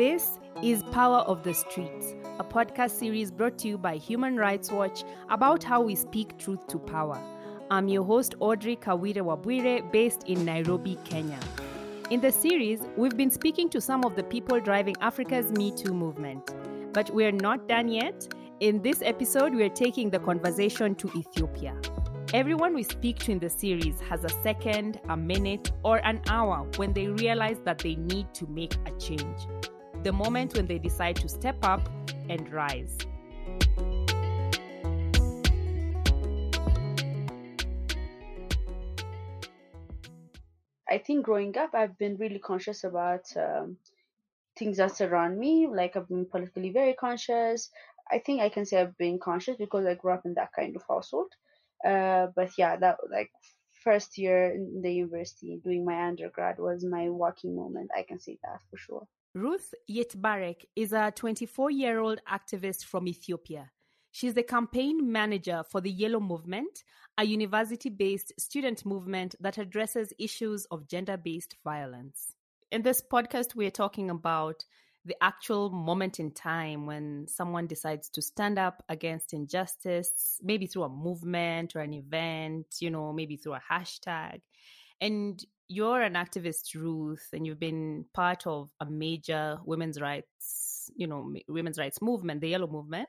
This is Power of the Streets, a podcast series brought to you by Human Rights Watch about how we speak truth to power. I'm your host, Audrey Kawire Wabwire, based in Nairobi, Kenya. In the series, we've been speaking to some of the people driving Africa's Me Too movement. But we're not done yet. In this episode, we're taking the conversation to Ethiopia. Everyone we speak to in the series has a second, a minute, or an hour when they realize that they need to make a change. The moment when they decide to step up and rise. I think growing up, I've been really conscious about um, things that surround me. Like I've been politically very conscious. I think I can say I've been conscious because I grew up in that kind of household. Uh, but yeah, that like first year in the university doing my undergrad was my walking moment. I can say that for sure. Ruth Yetbarek is a 24 year old activist from Ethiopia. She's the campaign manager for the Yellow Movement, a university based student movement that addresses issues of gender based violence. In this podcast, we're talking about the actual moment in time when someone decides to stand up against injustice, maybe through a movement or an event, you know, maybe through a hashtag. And you're an activist, Ruth, and you've been part of a major women's rights, you know, women's rights movement, the Yellow Movement.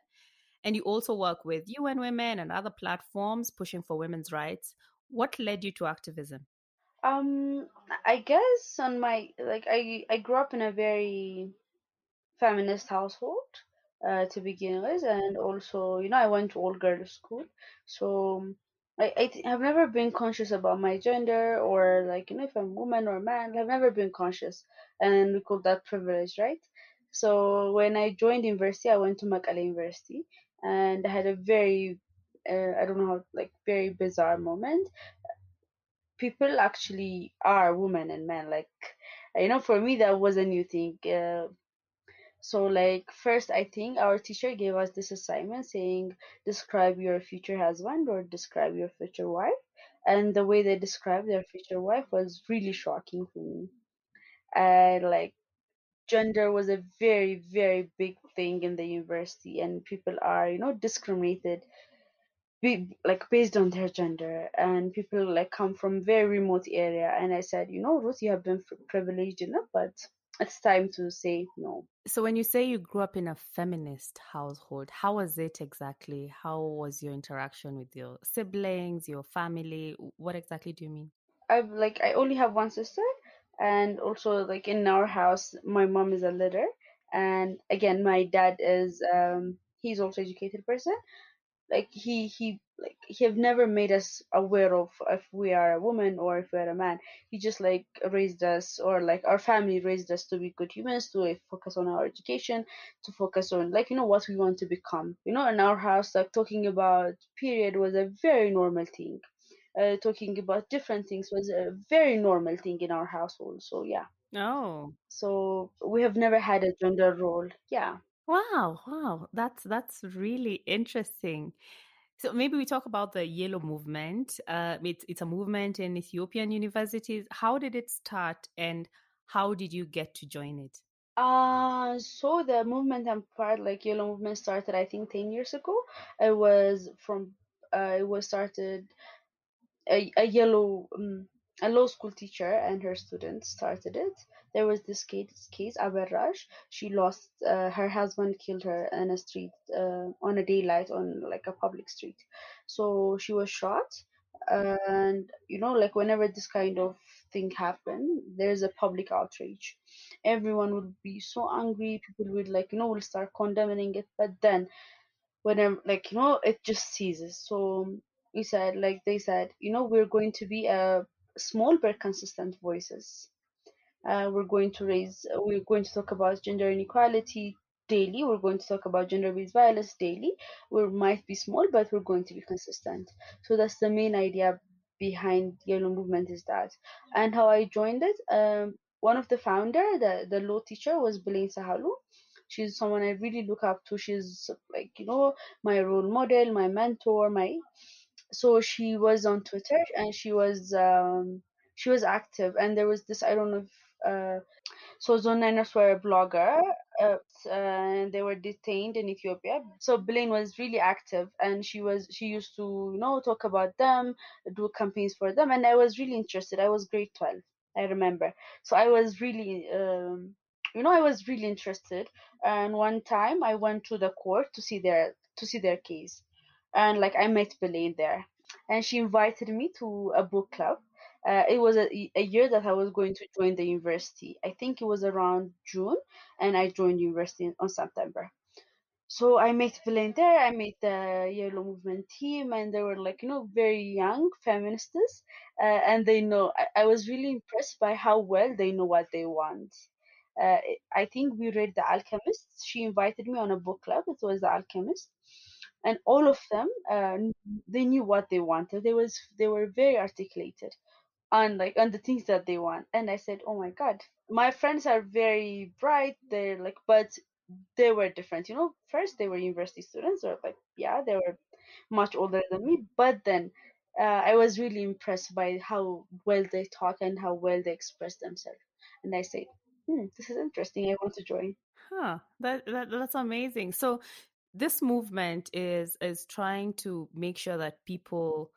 And you also work with UN Women and other platforms pushing for women's rights. What led you to activism? Um, I guess on my like I I grew up in a very feminist household uh, to begin with, and also you know I went to all girls school, so I I th- have never been conscious about my gender or like you know if I'm woman or man. I've never been conscious, and we call that privilege, right? So when I joined university, I went to Mekelle University, and I had a very uh, I don't know how like very bizarre moment. People actually are women and men. Like you know, for me that was a new thing. Uh, so like first I think our teacher gave us this assignment saying describe your future husband or describe your future wife. And the way they described their future wife was really shocking for me. And like gender was a very, very big thing in the university and people are, you know, discriminated be, like based on their gender and people like come from very remote area and I said, you know, Ruth, you have been privileged enough, but it's time to say no. So, when you say you grew up in a feminist household, how was it exactly? How was your interaction with your siblings, your family? What exactly do you mean? I've like I only have one sister, and also like in our house, my mom is a leader, and again, my dad is um he's also educated person, like he he like he have never made us aware of if we are a woman or if we're a man. He just like raised us or like our family raised us to be good humans to like, focus on our education to focus on like you know what we want to become you know? In our house like talking about period was a very normal thing. Uh, talking about different things was a very normal thing in our household so yeah. Oh. So we have never had a gender role yeah Wow, wow. That's that's really interesting. So maybe we talk about the Yellow Movement. Uh, it's it's a movement in Ethiopian universities. How did it start, and how did you get to join it? Uh, so the movement I'm part like Yellow Movement started I think ten years ago. It was from uh, it was started a, a yellow um, a law school teacher and her students started it. There was this case, case Aberraj. She lost uh, her husband killed her in a street uh, on a daylight on like a public street. So she was shot, and you know like whenever this kind of thing happen, there's a public outrage. Everyone would be so angry. People would like you know will start condemning it, but then whenever like you know it just ceases. So we said like they said you know we're going to be a small but consistent voices. Uh, we're going to raise, we're going to talk about gender inequality daily. We're going to talk about gender-based violence daily. We might be small, but we're going to be consistent. So that's the main idea behind Yellow Movement is that. And how I joined it, um, one of the founder, the the law teacher, was Blen Sahilu. She's someone I really look up to. She's like you know my role model, my mentor, my so she was on Twitter and she was um, she was active, and there was this I don't know if uh, so Zonainas were a blogger, uh, and they were detained in Ethiopia. So Blen was really active, and she was she used to you know talk about them, do campaigns for them, and I was really interested. I was grade twelve, I remember. So I was really um, you know I was really interested. And one time I went to the court to see their to see their case, and like I met Blen there, and she invited me to a book club uh, it was a, a year that I was going to join the university. I think it was around June, and I joined university in, on September. So I met Blen there. I met the Yellow Movement team, and they were like you know very young feminists, uh, and they know. I, I was really impressed by how well they know what they want. Uh, I think we read The Alchemist. She invited me on a book club. It was The Alchemist, and all of them uh, they knew what they wanted. They was they were very articulated on like on the things that they want. And i said oh my god my friends are very bright. They're like but they were different. You know first they were university students or like yeah they were much older than me but then uh, i was really impressed by how well they talk and how well they express themselves. And i said hmm, this is interesting. I want to join. Huh that, that that's amazing. So this movement is is trying to make sure that people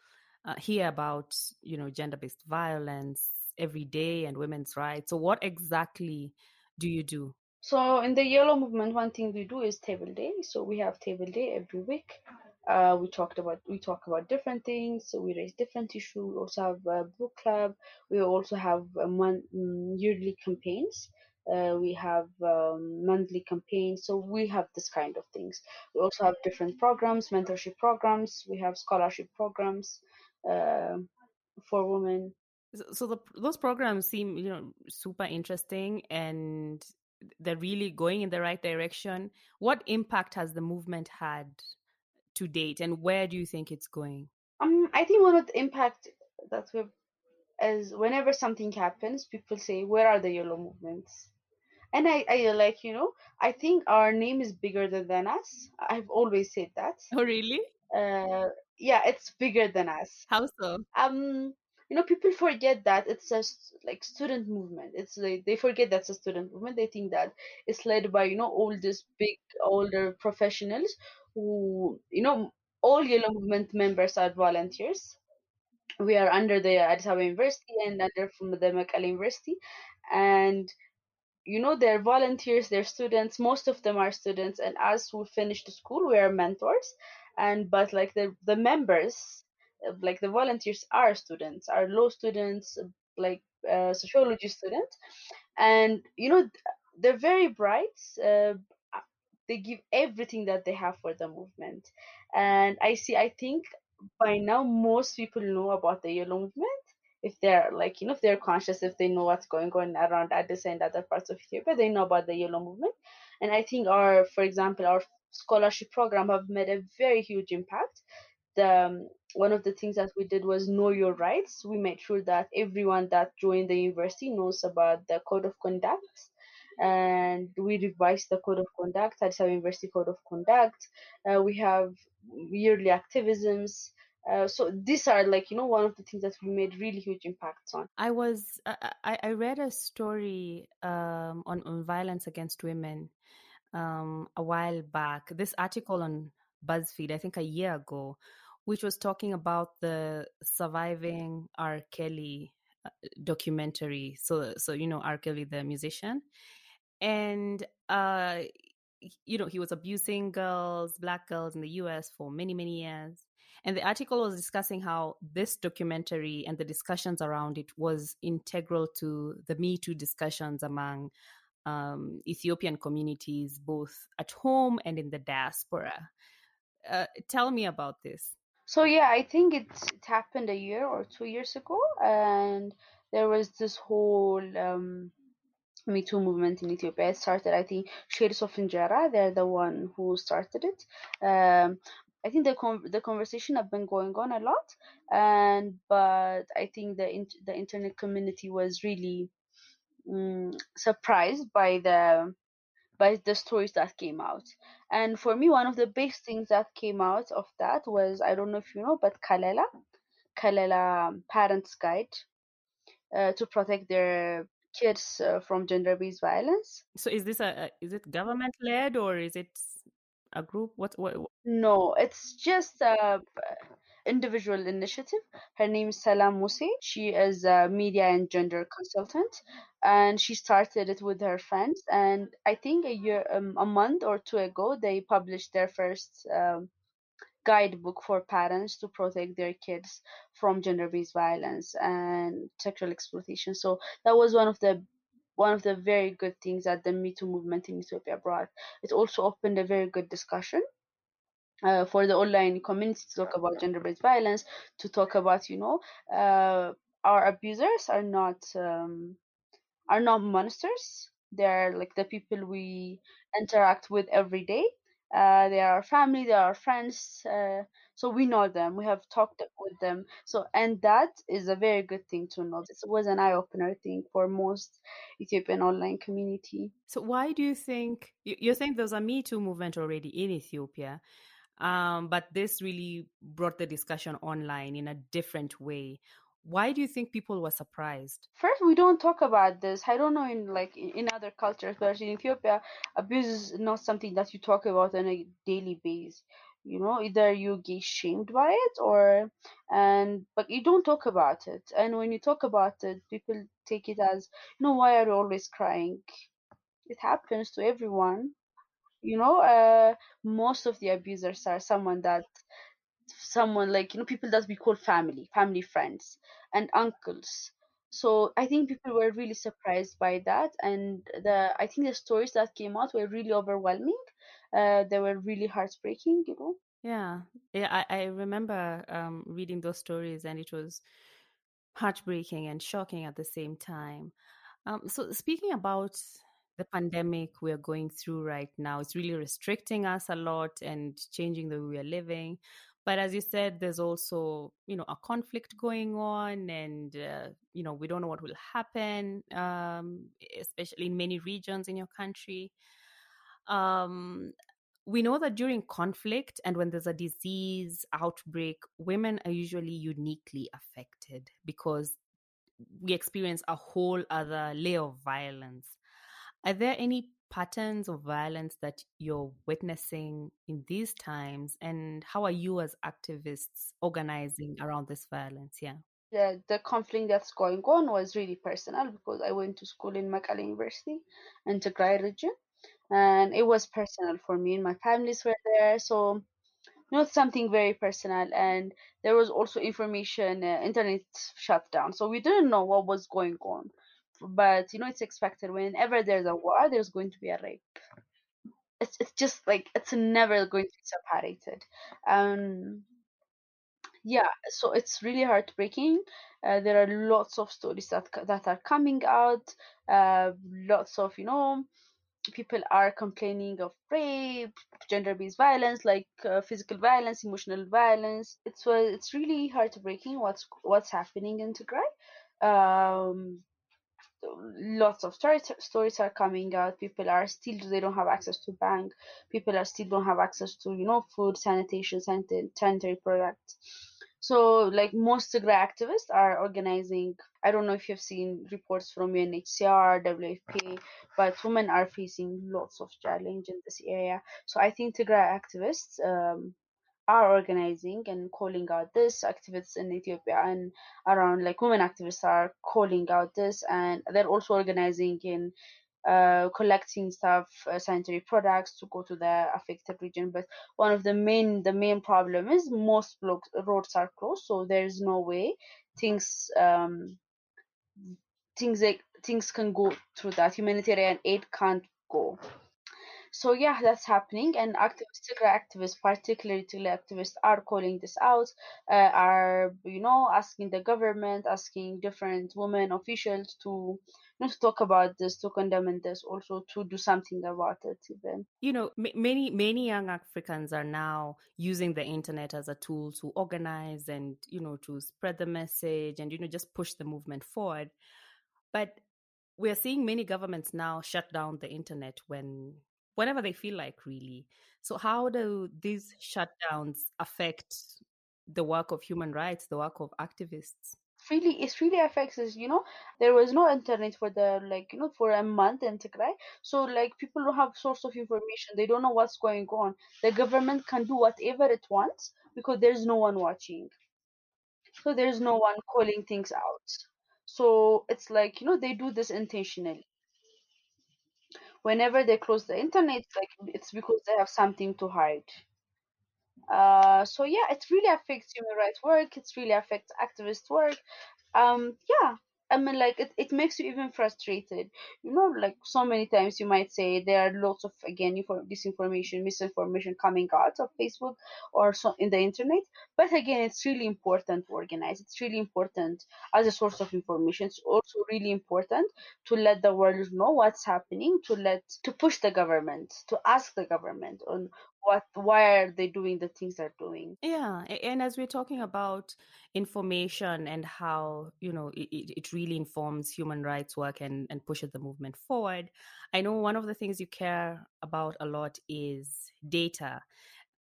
uh, hear about you know gender-based violence every day and women's rights. So what exactly do you do? So in the yellow movement one thing we do is table day. So we have table day every week. Uh, we talked about we talk about different things. So we raise different issues we also have a book club. We also have one mm, yearly campaigns uh, we have um, monthly campaigns so we have this kind of things we also have different programs mentorship programs we have scholarship programs uh, for women. So the, those programs seem, you know, super interesting and they're really going in the right direction. What impact has the movement had to date, and where do you think it's going? Um, I think one of the impact that we is whenever something happens, people say, "Where are the yellow movements?" And I, I like, you know, I think our name is bigger than, than us. I've always said that. Oh, really? Uh, yeah it's bigger than us how so um you know people forget that it's a like student movement it's like they forget that's a student movement they think that it's led by you know all these big older professionals who you know all yellow movement members are volunteers we are under the Addis Ababa University and under from the Mekelle University and you know they're volunteers they're students most of them are students and as we finish the school we are mentors. And but like the the members like the volunteers are students are law students like uh, sociology students. And you know they're very bright uh, they give everything that they have for the movement. And i see i think by now most people know about the yellow movement if they're like you know if they're conscious if they know what's going on around addis and other parts of ethiopia they know about the yellow movement and i think our for example our scholarship program have made a very huge impact. The, um, one of the things that we did was know your rights. We made sure that everyone that joined the university knows about the code of conduct, and we revised the code of conduct. Addis Ababa University Code of Conduct. Uh, we have yearly activisms. Uh, so these are like you know one of the things that we made really huge impacts on. I was I, I read a story um, on on violence against women um, a while back this article on BuzzFeed, I think a year ago, which was talking about the surviving R. Kelly uh, documentary. So, so you know R. Kelly, the musician, and uh, you know he was abusing girls, black girls in the U.S. for many, many years. And the article was discussing how this documentary and the discussions around it was integral to the Me Too discussions among um, Ethiopian communities, both at home and in the diaspora. Uh, tell me about this. So yeah, I think it happened a year or two years ago, and there was this whole um, Me Too movement in Ethiopia. It started, I think, Shades of Injera. They're the one who started it. Um, I think the con- the conversation have been going on a lot, and but I think the in- the internet community was really um, surprised by the by the stories that came out. And for me, one of the best things that came out of that was I don't know if you know, but Kalela, Kalela um, Parents Guide. uh, to protect their kids uh, from gender-based violence. So is this a, a is it government led or is it a group? What, what, what? No, it's just a individual initiative. Her name is Salam Musi. She is a media and gender consultant, and she started it with her friends. And I think a year, um, a month or two ago, they published their first um, guidebook for parents to protect their kids from gender-based violence and sexual exploitation. So that was one of the one of the very good things that the Me Too movement in Ethiopia brought. It also opened a very good discussion uh, for the online community to talk about gender-based violence, to talk about you know uh, our abusers are not um, are not monsters. They're like the people we interact with every day. Uh, they are our family, they are our friends. So we know them. We have talked with them. So and that is a very good thing to know. It was an eye opener, thing for most Ethiopian online community. So why do you think you think there's a Me Too movement already in Ethiopia? Um, but this really brought the discussion online in a different way. Why do you think people were surprised? First, we don't talk about this. I don't know in like in other cultures, but in Ethiopia, abuse is not something that you talk about on a daily basis. You know, either you get shamed by it or and but you don't talk about it. And when you talk about it, people take it as, you know, why are you always crying? It happens to everyone you know uh, most of the abusers are someone that someone like you know people that we call family family friends and uncles so i think people were really surprised by that and the i think the stories that came out were really overwhelming uh, they were really heartbreaking you know? Yeah. Yeah i, I remember um, reading those stories and it was heartbreaking and shocking at the same time. Um, so speaking about the pandemic we're going through right now it's really restricting us a lot and changing the way we are living. But as you said there's also you know a conflict going on and uh, you know we don't know what will happen um, especially in many regions in your country um, we know that during conflict and when there's a disease outbreak women are usually uniquely affected because we experience a whole other layer of violence are there any patterns of violence that you're witnessing in these times? And how are you as activists organizing around this violence? Yeah. The, the conflict that's going on was really personal because I went to school in Mekelle University in Tigray region and it was personal for me and my families were there so not something very personal and there was also information uh, internet shut down so we didn't know what was going on. But you know it's expected whenever there's a war there's going to be a rape. It's, it's just like it's never going to be separated. Um yeah so it's really heartbreaking. Uh, there are lots of stories that that are coming out uh, lots of you know people are complaining of rape gender-based violence like uh, physical violence emotional violence. It's it's really heartbreaking what's what's happening in Tigray. Um lots of stories stories are coming out. People are still they don't have access to bank. People are still don't have access to you know food sanitation sanitary products so like most Tigray activists are organizing i don't know if you've seen reports from unhcr wfp but women are facing lots of challenge in this area. So i think Tigray activists um, are organizing and calling out this. Activists in Ethiopia and around like women activists are calling out this and they're also organizing in uh, collecting stuff uh, sanitary products to go to the affected region. But one of the main the main problem is most blocks, roads are closed so there's no way things um, things like things can go through that. Humanitarian aid can't go. So yeah that's happening. And activists activists particularly activists are calling this out uh, are you know asking the government asking different women officials to not to talk about this to condemn this also to do something about it even you know m- many many young africans are now using the internet as a tool to organize and you know to spread the message and you know just push the movement forward but we're seeing many governments now shut down the internet when whenever they feel like, really. So, how do these shutdowns affect the work of human rights, the work of activists? Really it really affects us you know? There was no internet for the like you know for a month in Tigray. So like people don't have source of information. They don't know what's going on. The government can do whatever it wants because there's no one watching. So there's no one calling things out. So it's like you know they do this intentionally. Whenever they close the internet like it's because they have something to hide uh, so yeah, it really affects human rights work. It really affects activist work. Um, yeah, I mean, like it, it makes you even frustrated. You know, like so many times you might say there are lots of again for disinformation, misinformation coming out of Facebook or so in the internet. But again, it's really important to organize. It's really important as a source of information. It's also really important to let the world know what's happening. To let to push the government to ask the government on what why are they doing the things they're doing? Yeah and as we're talking about information and how you know it, it really informs human rights work and, and pushes the movement forward i know one of the things you care about a lot is data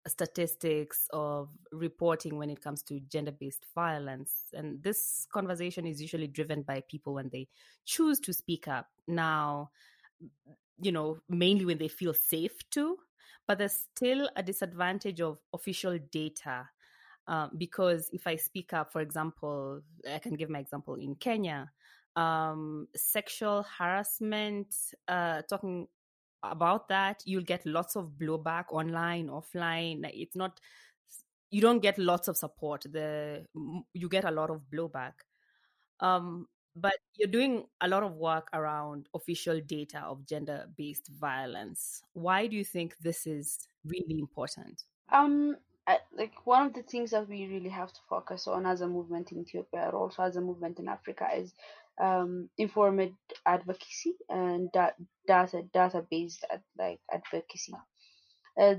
statistics of reporting when it comes to gender-based violence and this conversation is usually driven by people when they choose to speak up. Now you know mainly when they feel safe to but there's still a disadvantage of official data uh, because if I speak up, for example, I can give my example in Kenya, um, sexual harassment, uh, talking about that, you'll get lots of blowback online, offline. It's not, you don't get lots of support. The you get a lot of blowback. Um, but you're doing a lot of work around official data of gender based violence. Why do you think this is really important? Um, I, like one of the things that we really have to focus on as a movement in Ethiopia, or also as a movement in Africa, is um, informed advocacy and da- data data based like advocacy. Uh,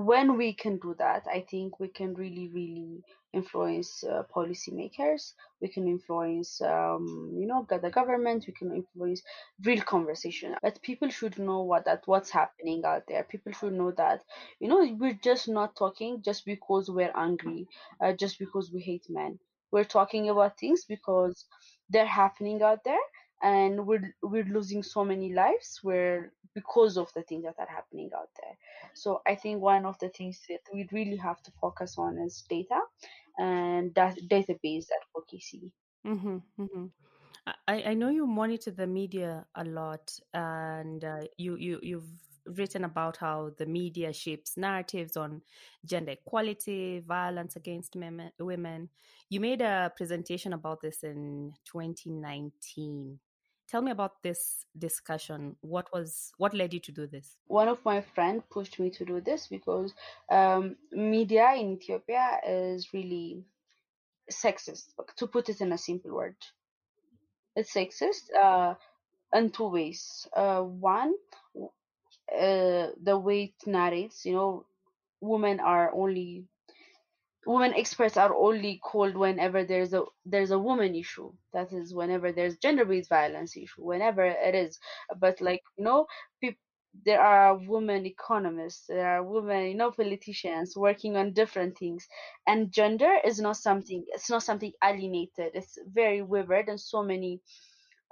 when we can do that, I think we can really, really influence uh, policymakers. We can influence, um, you know, the government. We can influence real conversation. But people should know what that what's happening out there. People should know that, you know, we're just not talking just because we're angry, uh, just because we hate men. We're talking about things because they're happening out there and we're we're losing so many lives where because of the things that are happening out there so i think one of the things that we really have to focus on is data and that database advocacy mm-hmm, mm-hmm. I, I know you monitor the media a lot and uh, you, you you've written about how the media shapes narratives on gender equality, violence against women. You made a presentation about this in 2019 tell me about this discussion. What was what led you to do this? One of my friend pushed me to do this because um, media in ethiopia is really sexist to put it in a simple word. It's sexist uh, in two ways. Uh, one uh, the way it narrates you know women are only women experts are only called whenever there's a there's a woman issue. That is whenever there's gender based violence issue whenever it is. But like you know there are women economists there are women you know politicians working on different things. And gender is not something it's not something alienated. It's very vivid and so many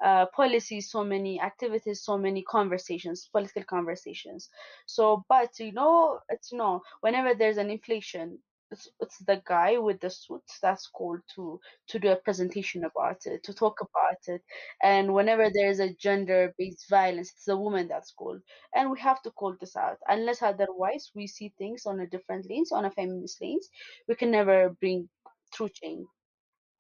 uh, policies, so many activities, so many conversations, political conversations. So, but you know, it's know, whenever there's an inflation, it's, it's the guy with the suit that's called to to do a presentation about it to talk about it. And whenever there is a gender based violence it's the woman that's called. And we have to call this out. Unless otherwise we see things on a different lens on a feminist lens we can never bring true change.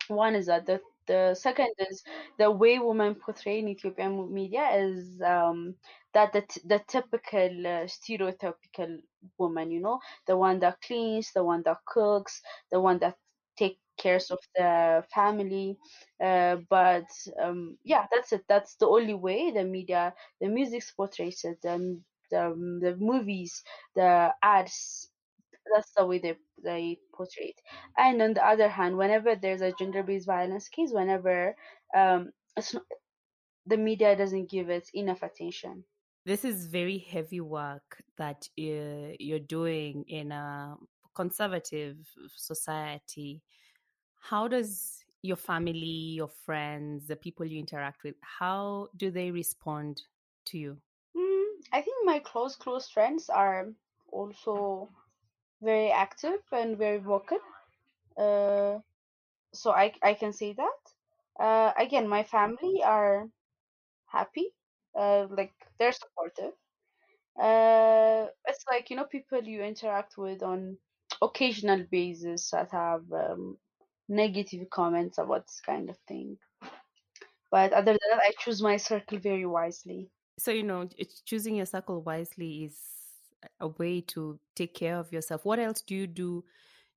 One is that the the second is the way women portray in Ethiopian media is um, that the, t- the typical uh, stereotypical woman, you know, the one that cleans, the one that cooks, the one that take cares of the family. Uh, but um, yeah, that's it. That's the only way the media, the music portrays it, the, the, the movies, the ads that's the way they they portray it. And on the other hand, whenever there's a gender-based violence case, whenever um, not, the media doesn't give it enough attention. This is very heavy work that you're, you're doing in a conservative society. How does your family, your friends, the people you interact with, how do they respond to you? Mm, I think my close, close friends are also very active and very vocal. Uh, so I, I can say that. Uh, again, my family are happy, uh, like they're supportive. Uh, it's like, you know, people you interact with on occasional basis that have um, negative comments about this kind of thing. But other than that, I choose my circle very wisely. So, you know, choosing your circle wisely is a way to take care of yourself. What else do you do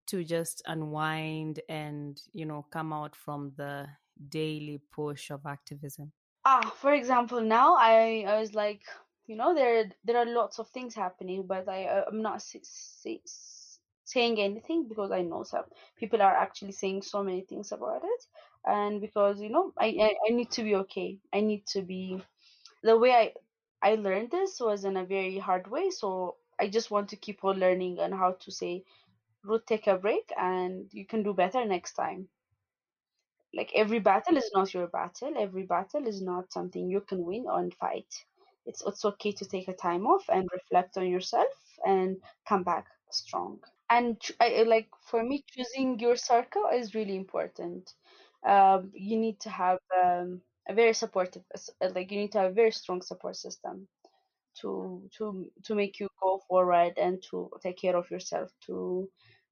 to just unwind and, you know, come out from the daily push of activism? Ah, for example, now I, I was like, you know, there there are lots of things happening, but I I'm not saying anything because I know some people are actually saying so many things about it, and because you know I I, I need to be okay. I need to be the way I I learned this was in a very hard way, so I just want to keep on learning on how to say, Ruth, take a break, and you can do better next time. Like every battle is not your battle. Every battle is not something you can win or fight. It's it's okay to take a time off and reflect on yourself and come back strong. And I, like for me, choosing your circle is really important. Um, you need to have um, a very supportive, like you need to have a very strong support system to to to make you go forward and to take care of yourself to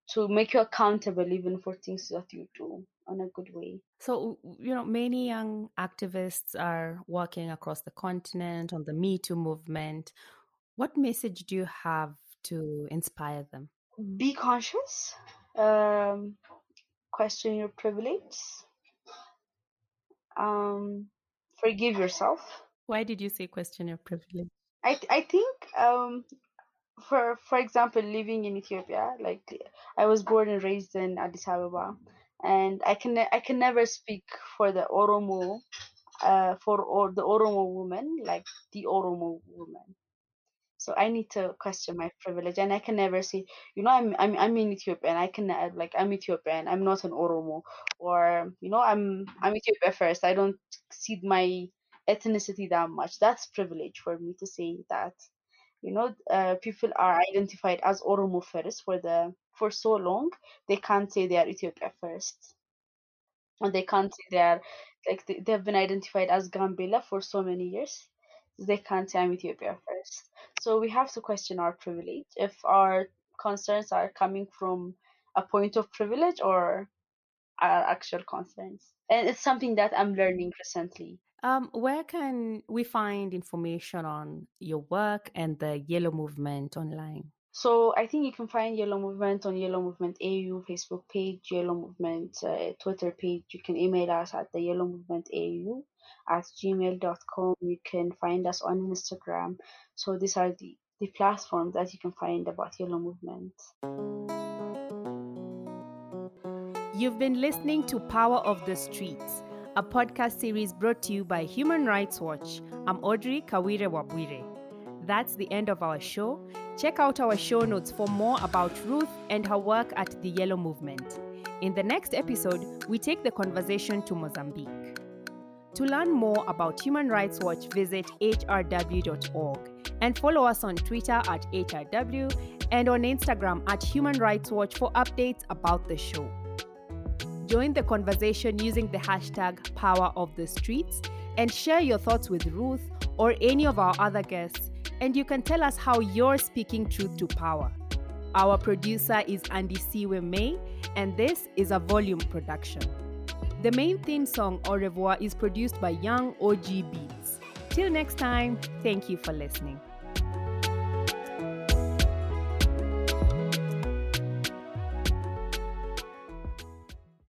to make you accountable even for things that you do on a good way So, you know, many young activists are working across the continent on the Me Too movement. What message do you have to inspire them? be conscious um question your privilege um forgive yourself Why did you say question your privilege? i i think um for for example living in ethiopia like i was born and raised in addis ababa and i can i can never speak for the oromo uh for or the oromo woman like the oromo woman. So i need to question my privilege and i can never say you know i'm i'm, I'm in ethiopia and i can uh, like i'm ethiopian i'm not an oromo or you know i'm i'm ethiopia first. I don't see my ethnicity that much. That's privilege for me to say that you know uh, people are identified as oromo first for the for so long. They can't say they are ethiopia first. And they can't say they are like they, they've been identified as gambela for so many years. They can't say i'm ethiopia first. So we have to question our privilege. If our concerns are coming from a point of privilege or our actual concerns. And it's something that i'm learning recently Um, where can we find information on your work and the Yellow Movement online? So I think you can find Yellow Movement on Yellow Movement AU Facebook page, Yellow Movement uh, Twitter page. You can email us at the Yellow Movement AU at gmail.com. You can find us on Instagram. So these are the, the platforms that you can find about Yellow Movement. You've been listening to Power of the Streets, a podcast series brought to you by Human Rights Watch. I'm Audrey Kawire Wabwire. That's the end of our show. Check out our show notes for more about Ruth and her work at the Yellow Movement. In the next episode, we take the conversation to Mozambique. To learn more about Human Rights Watch, visit hrw.org and follow us on Twitter at HRW and on Instagram at Human Rights Watch for updates about the show. Join the conversation using the hashtag Power of the Streets and share your thoughts with Ruth or any of our other guests, and you can tell us how you're speaking truth to power. Our producer is Andy Siwe May, and this is a volume production. The main theme song, Au revoir, is produced by Young OG Beats. Till next time, thank you for listening.